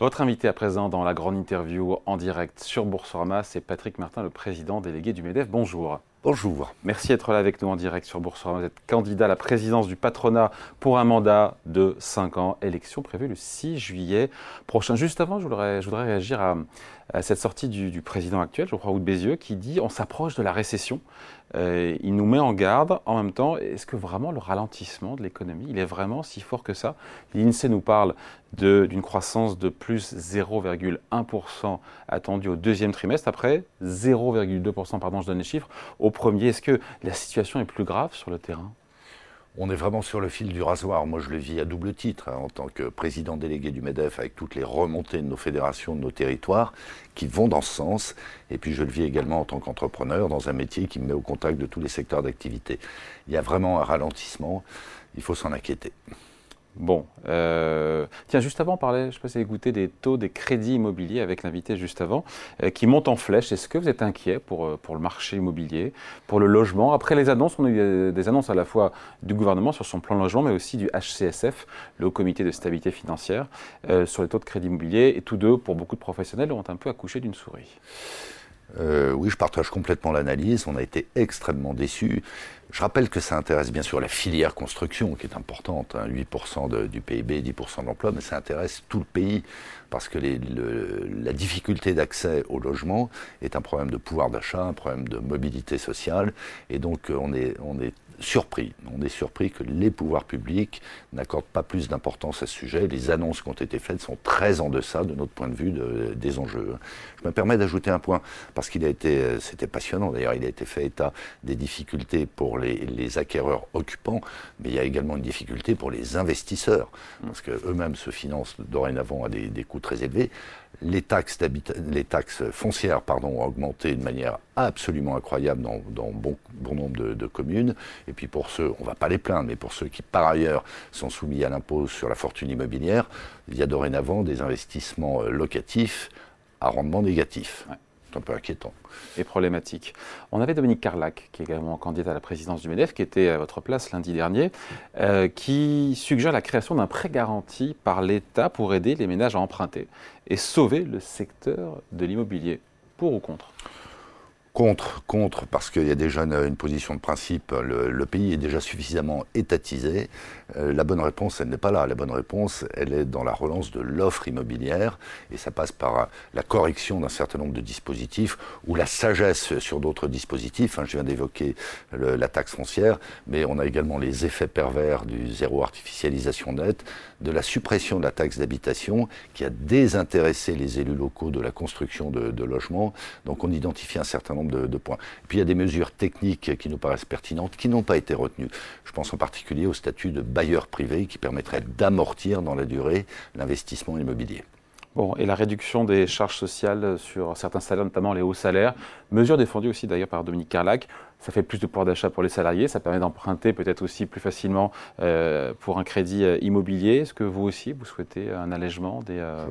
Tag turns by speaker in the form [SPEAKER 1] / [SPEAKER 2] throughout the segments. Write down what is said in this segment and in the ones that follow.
[SPEAKER 1] Votre invité à présent dans la grande interview en direct sur Boursorama, c'est Patrick Martin, le président délégué du MEDEF. Bonjour.
[SPEAKER 2] Bonjour.
[SPEAKER 1] Merci d'être là avec nous en direct sur Boursorama. Vous êtes candidat à la présidence du patronat pour un mandat de 5 ans. Élection prévue le 6 juillet prochain. Juste avant, je voudrais, je voudrais réagir à, cette sortie du, président actuel, je crois, de Bézieux, qui dit on s'approche de la récession. Euh, il nous met en garde en même temps. Est-ce que vraiment le ralentissement de l'économie, il est vraiment si fort que ça? L'INSEE nous parle d'une croissance de plus 0,1% attendue au deuxième trimestre, après 0,2%, pardon, je donne les chiffres, au premier. Est-ce que la situation est plus grave sur le terrain?
[SPEAKER 2] On est vraiment sur le fil du rasoir. Moi, je le vis à double titre, hein, en tant que président délégué du MEDEF, avec toutes les remontées de nos fédérations, de nos territoires, qui vont dans ce sens. Et puis, je le vis également en tant qu'entrepreneur, dans un métier qui me met au contact de tous les secteurs d'activité. Il y a vraiment un ralentissement. Il faut s'en inquiéter.
[SPEAKER 1] Bon, euh, tiens, juste avant, on parlait, je ne sais écouté des taux des crédits immobiliers avec l'invité juste avant, euh, qui montent en flèche. Est-ce que vous êtes inquiet pour, euh, pour le marché immobilier, pour le logement? Après les annonces, on a eu des annonces à la fois du gouvernement sur son plan logement, mais aussi du HCSF, le Haut Comité de stabilité financière, sur les taux de crédit immobilier. Et tous deux, pour beaucoup de professionnels, ont un peu accouché d'une souris.
[SPEAKER 2] Oui, je partage complètement l'analyse. On a été extrêmement déçus. Je rappelle que ça intéresse bien sûr la filière construction, qui est importante, 8% hein, du PIB, 10% de l'emploi, mais ça intéresse tout le pays, parce que la difficulté d'accès au logement est un problème de pouvoir d'achat, un problème de mobilité sociale, et donc on est, on est surpris. On est surpris que les pouvoirs publics n'accordent pas plus d'importance à ce sujet. Les annonces qui ont été faites sont très en deçà de notre point de vue des enjeux. Je me permets d'ajouter un point, parce qu'il a été, c'était passionnant d'ailleurs, il a été fait état des difficultés pour les, acquéreurs occupants, mais il y a également une difficulté pour les investisseurs, parce qu'eux-mêmes se financent dorénavant à des, coûts très élevés. Les taxes, les taxes foncières pardon, ont augmenté de manière absolument incroyable dans, bon, bon, nombre de, communes. Et puis pour ceux, on ne va pas les plaindre, mais pour ceux qui par ailleurs sont soumis à l'impôt sur la fortune immobilière, il y a dorénavant des investissements euh, locatifs à rendement négatif un peu inquiétant.
[SPEAKER 1] Et problématique. On avait Dominique Carlac, qui est également candidat à la présidence du MEDEF, qui était à votre place lundi dernier, euh, qui suggère la création d'un prêt garanti par l'État pour aider les ménages à emprunter et sauver le secteur de l'immobilier. Pour ou contre?
[SPEAKER 2] Contre, contre, parce qu'il y a déjà une, position de principe. Le, pays est déjà suffisamment étatisé. Euh, la bonne réponse, elle n'est pas là. La bonne réponse, elle est dans la relance de l'offre immobilière, et ça passe par la correction d'un certain nombre de dispositifs ou la sagesse sur d'autres dispositifs. Hein, je viens d'évoquer la taxe foncière, mais on a également les effets pervers du zéro artificialisation nette, de la suppression de la taxe d'habitation, qui a désintéressé les élus locaux de la construction de, de logements. Donc on identifie un certain nombre de, points. puis il y a des mesures techniques qui nous paraissent pertinentes, qui n'ont pas été retenues. Je pense en particulier au statut de bailleur privé qui permettrait d'amortir dans la durée l'investissement immobilier.
[SPEAKER 1] Bon, et la réduction des charges sociales sur certains salaires, notamment les hauts salaires, mesure défendue aussi d'ailleurs par Dominique Carlac ça fait plus de pouvoir d'achat pour les salariés, ça permet d'emprunter peut-être aussi plus facilement euh, pour un crédit euh, immobilier. Est-ce que vous aussi, vous souhaitez un allègement des euh,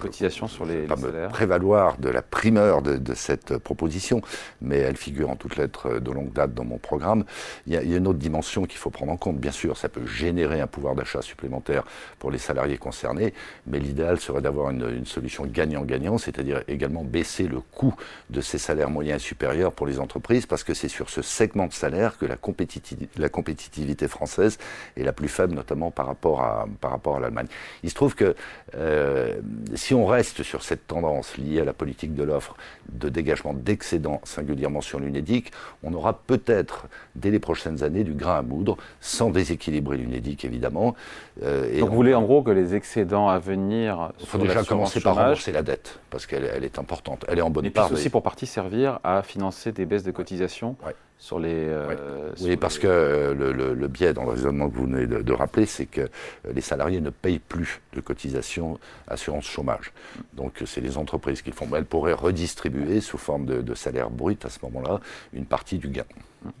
[SPEAKER 1] cotisations sur les,
[SPEAKER 2] pas Me prévaloir de la primeur de, cette proposition, mais elle figure en toutes lettres de longue date dans mon programme. Il y a, une autre dimension qu'il faut prendre en compte. Bien sûr, ça peut générer un pouvoir d'achat supplémentaire pour les salariés concernés, mais l'idéal serait d'avoir une, une solution gagnant-gagnant, c'est-à-dire également baisser le coût de ces salaires moyens et supérieurs pour les entreprises, parce que c'est sur ce segment de salaire que la compétitivité, la compétitivité française est la plus faible, notamment par rapport à, par rapport à l'Allemagne. Il se trouve que euh, si on reste sur cette tendance liée à la politique de l'offre de dégagement d'excédents, singulièrement sur l'UNEDIC, on aura peut-être, dès les prochaines années, du grain à moudre, sans déséquilibrer l'UNEDIC évidemment.
[SPEAKER 1] Euh, Donc vous voulez en gros que les excédents à venir...
[SPEAKER 2] Il faut déjà commencer par rembourser la dette, parce qu'elle est importante. Elle est en bonne part.
[SPEAKER 1] Et aussi pour partie servir à financer des baisses de cotisations sur les.
[SPEAKER 2] Euh, oui, parce que euh, le, biais dans le raisonnement que vous venez de, rappeler, c'est que euh, les salariés ne payent plus de cotisations assurance chômage. Donc c'est les entreprises qui le font. Elles pourraient redistribuer sous forme de, de salaire brut à ce moment-là une partie du gain.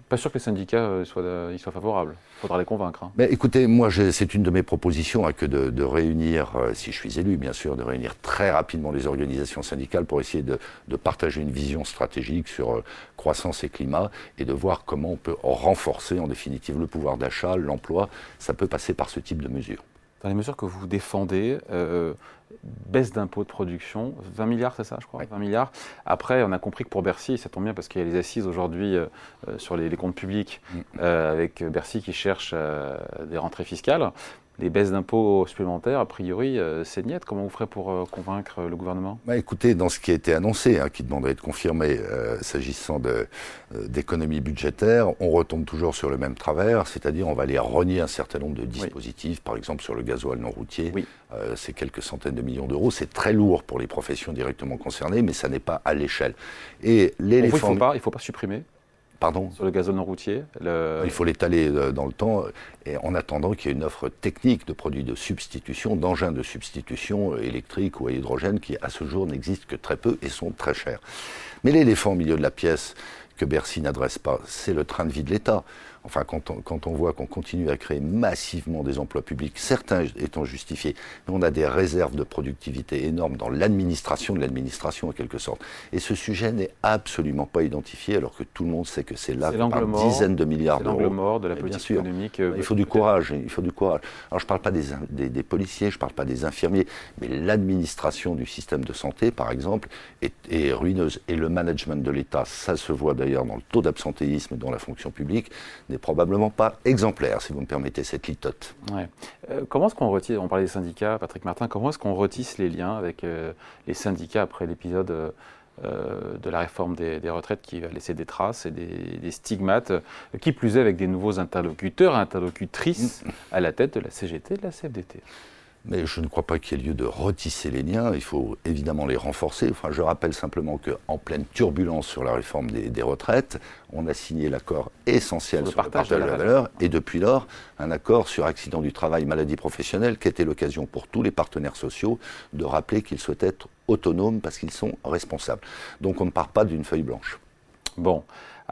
[SPEAKER 1] Pas sûr que les syndicats euh, soient, euh, soient favorables. Il faudra les convaincre. Hein.
[SPEAKER 2] Mais écoutez, moi, c'est une de mes propositions hein, que de, réunir, euh, si je suis élu, bien sûr, de réunir très rapidement les organisations syndicales pour essayer de, partager une vision stratégique sur croissance et climat et de voir comment on peut renforcer, en définitive, le pouvoir d'achat, l'emploi. Ça peut passer par ce type de mesures.
[SPEAKER 1] dans les mesures que vous défendez, euh, baisse d'impôts de production, 20 milliards, c'est ça, je crois 20 milliards. Après, on a compris que pour Bercy, ça tombe bien parce qu'il y a les assises aujourd'hui euh, sur les, comptes publics, mm. avec Bercy qui cherche des rentrées fiscales les baisses d'impôts supplémentaires, a priori, euh, c'est niette. Comment vous ferez pour euh, convaincre le gouvernement?
[SPEAKER 2] Bah, Écoutez, dans ce qui a été annoncé, hein, qui demanderait de confirmer euh, s'agissant d'économie budgétaire, on retombe toujours sur le même travers, c'est-à-dire on va aller renier un certain nombre de dispositifs, par exemple sur le gasoil non routier. c'est quelques centaines de millions d'euros. C'est très lourd pour les professions directement concernées, mais ça n'est pas à l'échelle.
[SPEAKER 1] Et l'éléphant... Il ne faut pas supprimer?
[SPEAKER 2] Pardon
[SPEAKER 1] Sur le gazon non routier
[SPEAKER 2] Il faut l'étaler euh, dans le temps, et en attendant qu'il y ait une offre technique de produits de substitution, d'engins de substitution euh, électriques ou à hydrogène, qui à ce jour n'existent que très peu et sont très chers. Mais l'éléphant au milieu de la pièce que Bercy n'adresse pas, c'est le train de vie de l'État. Enfin, quand on, quand on voit qu'on continue à créer massivement des emplois publics, certains étant justifiés, mais on a des réserves de productivité énormes dans l'administration de l'administration, en quelque sorte. Et ce sujet n'est absolument pas identifié, alors que tout le monde sait que c'est là par dizaines de milliards d'euros.
[SPEAKER 1] C'est l'angle mort de la politique économique. Euh,
[SPEAKER 2] il faut du courage, il faut du courage. Alors, je ne parle pas des, des, policiers, je ne parle pas des infirmiers, mais l'administration du système de santé, par exemple, est, est ruineuse. Et le management de l'État, ça se voit d'ailleurs dans le taux d'absentéisme dans la fonction publique, n'est probablement pas exemplaire, si vous me permettez cette litote.
[SPEAKER 1] Euh, comment est-ce qu'on retisse, on parlait des syndicats, Patrick Martin, comment est-ce qu'on retisse les liens avec euh, les syndicats après l'épisode euh, de la réforme des, retraites qui va laisser des traces et des, stigmates, qui plus est avec des nouveaux interlocuteurs, interlocutrices à la tête de la CGT et de la CFDT
[SPEAKER 2] mais je ne crois pas qu'il y ait lieu de retisser les liens. Il faut évidemment les renforcer. Enfin, je rappelle simplement qu'en pleine turbulence sur la réforme des, retraites, on a signé l'accord essentiel sur, le partage, de, la, valeur, et depuis lors, un accord sur accident du travail, maladie professionnelle, qui était l'occasion pour tous les partenaires sociaux de rappeler qu'ils souhaitent être autonomes parce qu'ils sont responsables. Donc on ne part pas d'une feuille blanche.
[SPEAKER 1] Bon.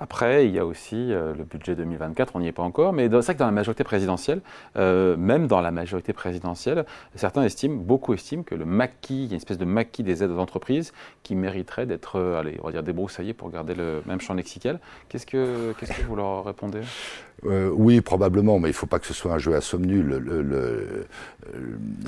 [SPEAKER 1] Après, il y a aussi euh, le budget 2024, on n'y est pas encore, mais c'est vrai que dans la majorité présidentielle, euh, même dans la majorité présidentielle, certains estiment, beaucoup estiment que le maquis, il y a une espèce de maquis des aides aux entreprises qui mériterait d'être, euh, allez, on va dire débroussaillé pour garder le même champ lexical. Qu'est-ce que, que vous leur répondez?
[SPEAKER 2] Oui, probablement, mais il ne faut pas que ce soit un jeu à somme nulle.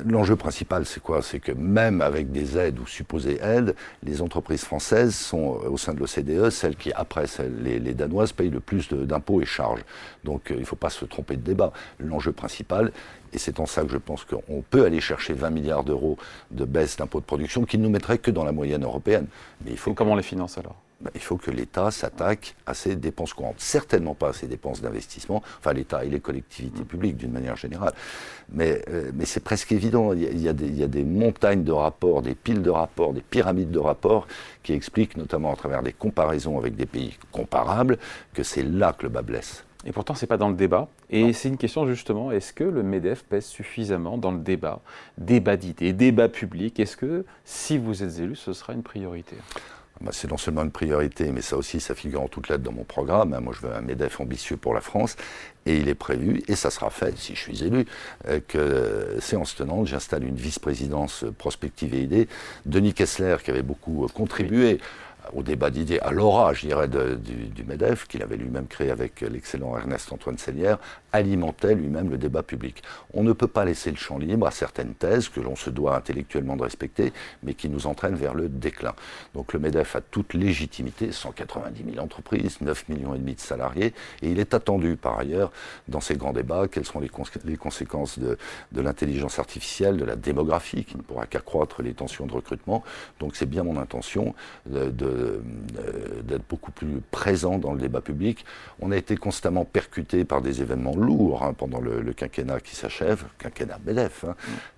[SPEAKER 2] l'enjeu principal, c'est quoi? C'est que même avec des aides ou supposées aides, les entreprises françaises sont au sein de l'OCDE celles qui, après les les Danoises payent le plus d'impôts et charges. Donc euh, il ne faut pas se tromper de débat. L'enjeu principal, et c'est en ça que je pense qu'on peut aller chercher 20 milliards d'euros de baisse d'impôts de production qui ne nous mettrait que dans la moyenne européenne.
[SPEAKER 1] Mais il faut comment on les finance alors?
[SPEAKER 2] Ben, il faut que l'État s'attaque à ses dépenses courantes. Certainement pas à ses dépenses d'investissement, enfin l'État et les collectivités publiques d'une manière générale. Mais, euh, mais c'est presque évident. Il y, a, des, il y, a, des, montagnes de rapports, des piles de rapports, des pyramides de rapports qui expliquent, notamment à travers des comparaisons avec des pays comparables, que c'est là que le bas blesse.
[SPEAKER 1] Et pourtant, ce n'est pas dans le débat. Et c'est une question justement, est-ce que le MEDEF pèse suffisamment dans le débat Débat d'idées, débat public? Est-ce que si vous êtes élu, ce sera une priorité?
[SPEAKER 2] Bah, c'est non seulement une priorité, mais ça aussi, ça figure en toutes lettres dans mon programme. Hein. Moi, je veux un MEDEF ambitieux pour la France. Et il est prévu, et ça sera fait si je suis élu, euh, que séance tenante, j'installe une vice-présidence prospective et idée. Denis Kessler, qui avait beaucoup contribué au débat d'idées, à l'aura, je dirais, du, MEDEF, qu'il avait lui-même créé avec l'excellent Ernest Antoine Sellière, alimentait lui-même le débat public. On ne peut pas laisser le champ libre à certaines thèses que l'on se doit intellectuellement de respecter, mais qui nous entraînent vers le déclin. Donc le MEDEF a toute légitimité, 190 000 entreprises, 9 millions de salariés, et il est attendu par ailleurs dans ces grands débats quelles seront les, conséquences de, de l'intelligence artificielle, de la démographie, qui ne pourra qu'accroître les tensions de recrutement. Donc c'est bien mon intention de, d'être beaucoup plus présent dans le débat public. On a été constamment percuté par des événements lourds hein, pendant le, quinquennat qui s'achève, quinquennat BEDEF. Hein.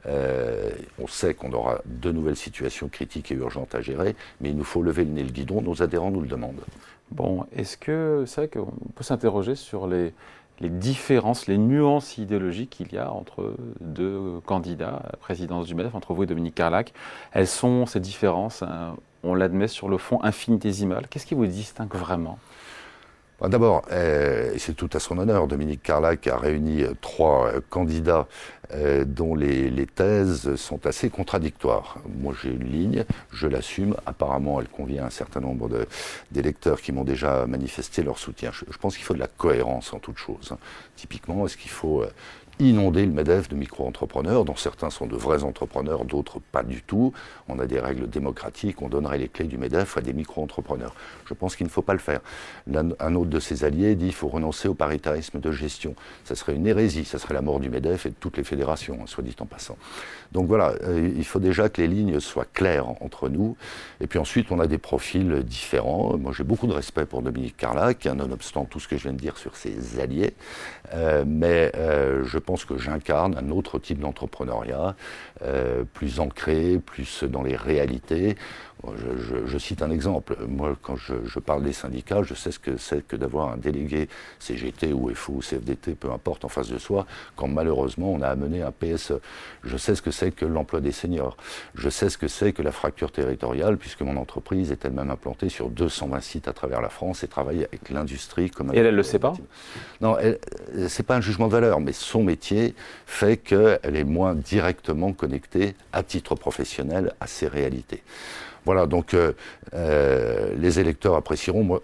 [SPEAKER 2] Euh, on sait qu'on aura de nouvelles situations critiques et urgentes à gérer, mais il nous faut lever le nez le guidon, nos adhérents nous le demandent.
[SPEAKER 1] Bon, est-ce que c'est vrai qu'on peut s'interroger sur les, les différences, les nuances idéologiques qu'il y a entre deux candidats à la présidence du MEDEF, entre vous et Dominique Carlac. Elles sont, ces différences, hein, on l'admet sur le fond infinitésimal. Qu'est-ce qui vous distingue vraiment?
[SPEAKER 2] D'abord, euh, c'est tout à son honneur, Dominique Carlac a réuni euh, trois euh, candidats dont les, les, thèses sont assez contradictoires. Moi, j'ai une ligne, je l'assume. Apparemment, elle convient à un certain nombre d'électeurs qui m'ont déjà manifesté leur soutien. Je, je pense qu'il faut de la cohérence en toute chose. Hein. Typiquement, est-ce qu'il faut inonder le MEDEF de micro-entrepreneurs, dont certains sont de vrais entrepreneurs, d'autres pas du tout. On a des règles démocratiques, on donnerait les clés du MEDEF à des micro-entrepreneurs. Je pense qu'il ne faut pas le faire. Un autre de ses alliés dit qu'il faut renoncer au paritarisme de gestion. Ça serait une hérésie, ça serait la mort du MEDEF et de toutes les fédérations, hein, soit dit en passant. Donc voilà, euh, il faut déjà que les lignes soient claires entre nous. Et puis ensuite, on a des profils différents. Moi, j'ai beaucoup de respect pour Dominique Carlac, nonobstant tout ce que je viens de dire sur ses alliés. Euh, mais euh, je pense que j'incarne un autre type d'entrepreneuriat, euh, plus ancré, plus dans les réalités. Je, cite un exemple. Moi, quand je, parle des syndicats, je sais ce que c'est que d'avoir un délégué CGT ou FO ou CFDT, peu importe, en face de soi, quand malheureusement on a amené un PSE. Je sais ce que c'est que l'emploi des seniors. Je sais ce que c'est que la fracture territoriale, puisque mon entreprise est elle-même implantée sur 220 sites à travers la France et travaille avec l'industrie comme.
[SPEAKER 1] Et elle, elle le sait pas
[SPEAKER 2] Non, c'est pas un jugement de valeur, mais son métier fait qu'elle est moins directement connectée à titre professionnel à ces réalités. Voilà, donc euh, euh, les électeurs apprécieront. Moi,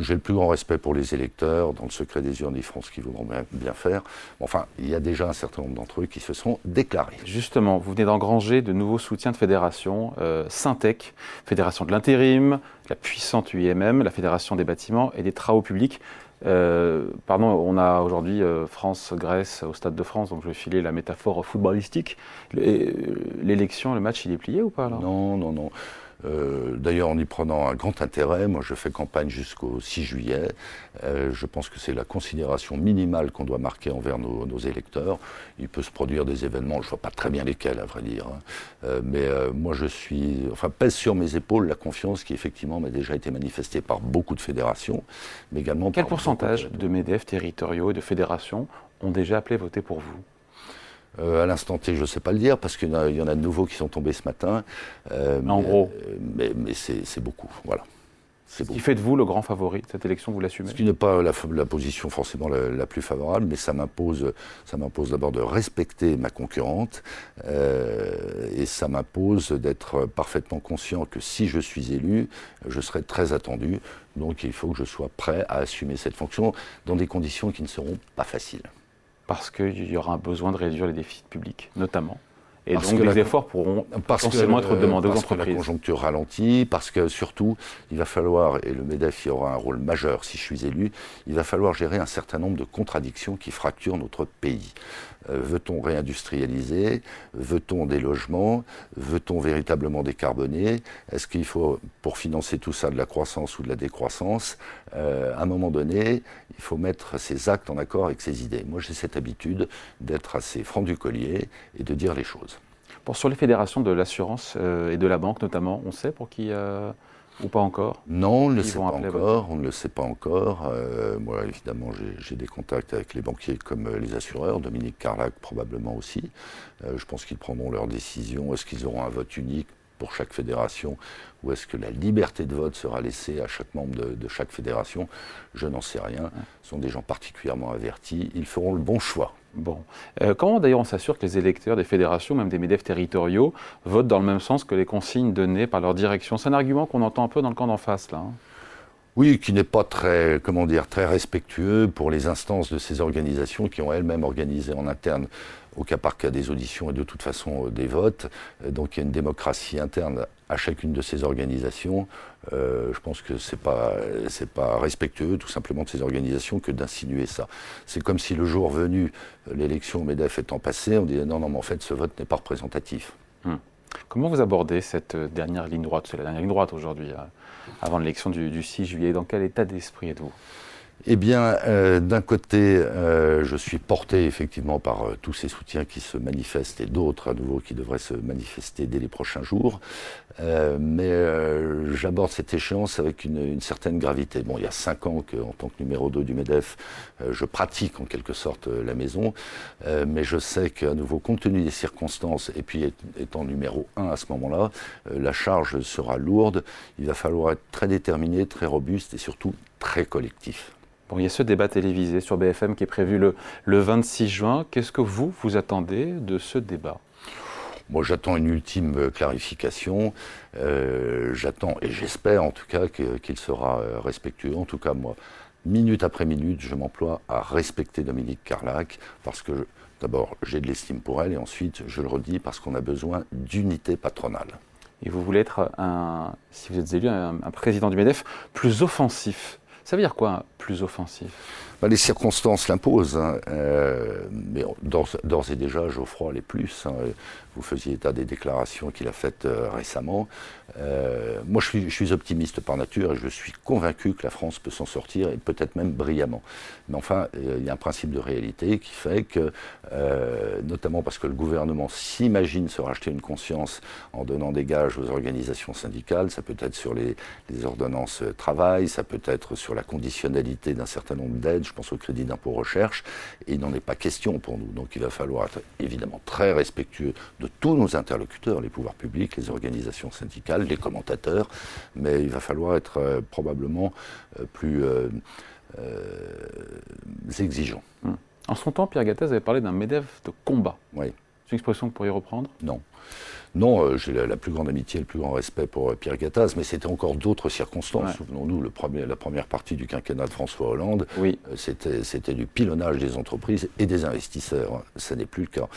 [SPEAKER 2] j'ai le plus grand respect pour les électeurs. Dans le secret des urnes, ils feront ce qu'ils voudront bien, faire. Enfin, il y a déjà un certain nombre d'entre eux qui se sont déclarés.
[SPEAKER 1] Justement, vous venez d'engranger de nouveaux soutiens de fédérations. Euh, Syntec, Fédération de l'intérim, la puissante UIMM, la Fédération des bâtiments et des travaux publics. Pardon, on a aujourd'hui France-Grèce au Stade de France, donc je vais filer la métaphore footballistique. L'élection, le match, il est plié ou pas
[SPEAKER 2] Non, non, non. Euh, d'ailleurs, en y prenant un grand intérêt, moi je fais campagne jusqu'au 6 juillet. Euh, je pense que c'est la considération minimale qu'on doit marquer envers nos, électeurs. Il peut se produire des événements, je ne vois pas très bien lesquels à vrai dire, hein. euh, mais moi je suis, enfin pèse sur mes épaules la confiance qui effectivement m'a déjà été manifestée par beaucoup de fédérations, mais également
[SPEAKER 1] Quel pourcentage de, de MEDEF territoriaux et de fédérations ont déjà appelé voter pour vous?
[SPEAKER 2] Euh, à l'instant T, je ne sais pas le dire, parce qu'il y, en a de nouveaux qui sont tombés ce matin.
[SPEAKER 1] Euh, en gros.
[SPEAKER 2] Euh, mais, c'est beaucoup, voilà.
[SPEAKER 1] Ce qui fait de vous le grand favori de cette élection, vous l'assumez
[SPEAKER 2] Ce qui n'est pas la, position forcément la, plus favorable, mais ça m'impose, ça m'impose d'abord de respecter ma concurrente, et ça m'impose d'être parfaitement conscient que si je suis élu, je serai très attendu. Donc il faut que je sois prêt à assumer cette fonction dans des conditions qui ne seront pas faciles
[SPEAKER 1] parce qu'il y aura un besoin de réduire les déficits publics, notamment. Et donc les efforts pourront potentiellement être demandés aux entreprises.
[SPEAKER 2] Parce que la conjoncture ralentit, parce que surtout, il va falloir, et le MEDEF y aura un rôle majeur si je suis élu, il va falloir gérer un certain nombre de contradictions qui fracturent notre pays. Euh, veut-on réindustrialiser? Veut-on des logements? Veut-on véritablement décarboner? Est-ce qu'il faut, pour financer tout ça, de la croissance ou de la décroissance? Euh, À un moment donné, il faut mettre ses actes en accord avec ses idées. Moi, j'ai cette habitude d'être assez franc du collier et de dire les choses.
[SPEAKER 1] Pour, sur les fédérations de l'assurance euh, et de la banque notamment, on sait pour qui ou pas encore
[SPEAKER 2] Non, on ne le sait pas encore. On ne le sait pas encore. Euh, moi, évidemment, j'ai des contacts avec les banquiers comme euh, les assureurs. Dominique Carlac, probablement aussi. Euh, je pense qu'ils prendront leur décision. Est-ce qu'ils auront un vote unique pour chaque fédération ou est-ce que la liberté de vote sera laissée à chaque membre de, chaque fédération? Je n'en sais rien. Ce sont des gens particulièrement avertis. Ils feront le bon choix.
[SPEAKER 1] Bon. Euh, comment d'ailleurs on s'assure que les électeurs des fédérations, même des MEDEF territoriaux, votent dans le même sens que les consignes données par leur direction? C'est un argument qu'on entend un peu dans le camp d'en face, là. Hein.
[SPEAKER 2] Oui, qui n'est pas très, comment dire, très respectueux pour les instances de ces organisations qui ont elles-mêmes organisé en interne au cas par cas des auditions et de toute façon euh, des votes. Euh, donc il y a une démocratie interne à chacune de ces organisations. Euh, je pense que c'est pas pas respectueux tout simplement de ces organisations que d'insinuer ça. C'est comme si le jour venu, l'élection Medef étant passée, on disait non non mais en fait ce vote n'est pas représentatif.
[SPEAKER 1] Hmm. Comment vous abordez cette dernière ligne droite? C'est la dernière ligne droite aujourd'hui, avant l'élection du 6 juillet. Dans quel état d'esprit êtes-vous?
[SPEAKER 2] Eh bien, euh, d'un côté, euh, je suis porté effectivement par euh, tous ces soutiens qui se manifestent et d'autres à nouveau qui devraient se manifester dès les prochains jours. mais j'aborde cette échéance avec une, certaine gravité. Bon, il y a cinq ans qu'en tant que numéro 2 du MEDEF, je pratique en quelque sorte la maison, mais je sais qu'à nouveau, compte tenu des circonstances, et puis étant numéro 1 à ce moment-là, la charge sera lourde. Il va falloir être très déterminé, très robuste et surtout très collectif.
[SPEAKER 1] Bon, il y a ce débat télévisé sur BFM qui est prévu le, le 26 juin. Qu'est-ce que vous, vous attendez de ce débat?
[SPEAKER 2] Moi, j'attends une ultime euh, clarification. Euh, j'attends, et j'espère en tout cas qu'il sera euh, respectueux. En tout cas, moi, minute après minute, je m'emploie à respecter Dominique Carlac parce que, d'abord, j'ai de l'estime pour elle et ensuite, je le redis, parce qu'on a besoin d'unité patronale.
[SPEAKER 1] Et vous voulez être, un, si vous êtes élu, un, un président du MEDEF plus offensif. Ça veut dire quoi, plus offensif?
[SPEAKER 2] Bah, les circonstances l'imposent, hein. euh, mais d'ores et déjà, Geoffroy les plus. Hein. Vous faisiez état des déclarations qu'il a faites euh, récemment. Euh, moi, je suis, optimiste par nature et je suis convaincu que la France peut s'en sortir et peut-être même brillamment. Mais enfin, il y a un principe de réalité qui fait que, notamment parce que le gouvernement s'imagine se racheter une conscience en donnant des gages aux organisations syndicales, ça peut être sur les ordonnances travail, ça peut être sur la conditionnalité d'un certain nombre d'aides je pense au crédit d'impôt recherche, et il n'en est pas question pour nous. Donc il va falloir être évidemment très respectueux de tous nos interlocuteurs, les pouvoirs publics, les organisations syndicales, les commentateurs, mais il va falloir être euh, probablement euh, plus euh, exigeant.
[SPEAKER 1] Hum. En son temps, Pierre Gattaz avait parlé d'un MEDEF de combat.
[SPEAKER 2] Oui.
[SPEAKER 1] C'est une expression que vous pourriez reprendre?
[SPEAKER 2] Non. Non, euh, j'ai la, plus grande amitié, le plus grand respect pour euh, Pierre Gattaz, mais c'était encore d'autres circonstances. Souvenons-nous, la première partie du quinquennat de François Hollande,
[SPEAKER 1] oui.
[SPEAKER 2] Euh, c'était du pilonnage des entreprises et des investisseurs. Ça n'est plus le cas.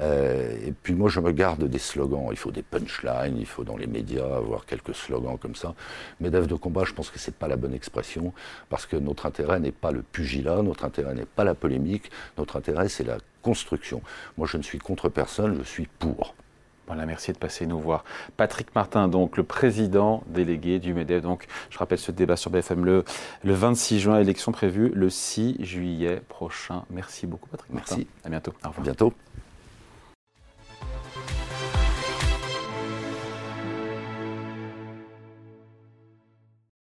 [SPEAKER 2] et puis moi, je me garde des slogans. Il faut des punchlines, il faut dans les médias avoir quelques slogans comme ça. Mais d'œuvre de combat, je pense que ce n'est pas la bonne expression, parce que notre intérêt n'est pas le pugilat, notre intérêt n'est pas la polémique, notre intérêt, c'est la construction. Moi, je ne suis contre personne, je suis pour.
[SPEAKER 1] Voilà, merci de passer nous voir. Patrick Martin, donc le président délégué du MEDEF. Donc, je rappelle ce débat sur BFM le, le 26 juin, élection prévue le 6 juillet prochain. Merci beaucoup, Patrick
[SPEAKER 2] Martin. Merci.
[SPEAKER 1] À bientôt.
[SPEAKER 2] Au revoir. À bientôt.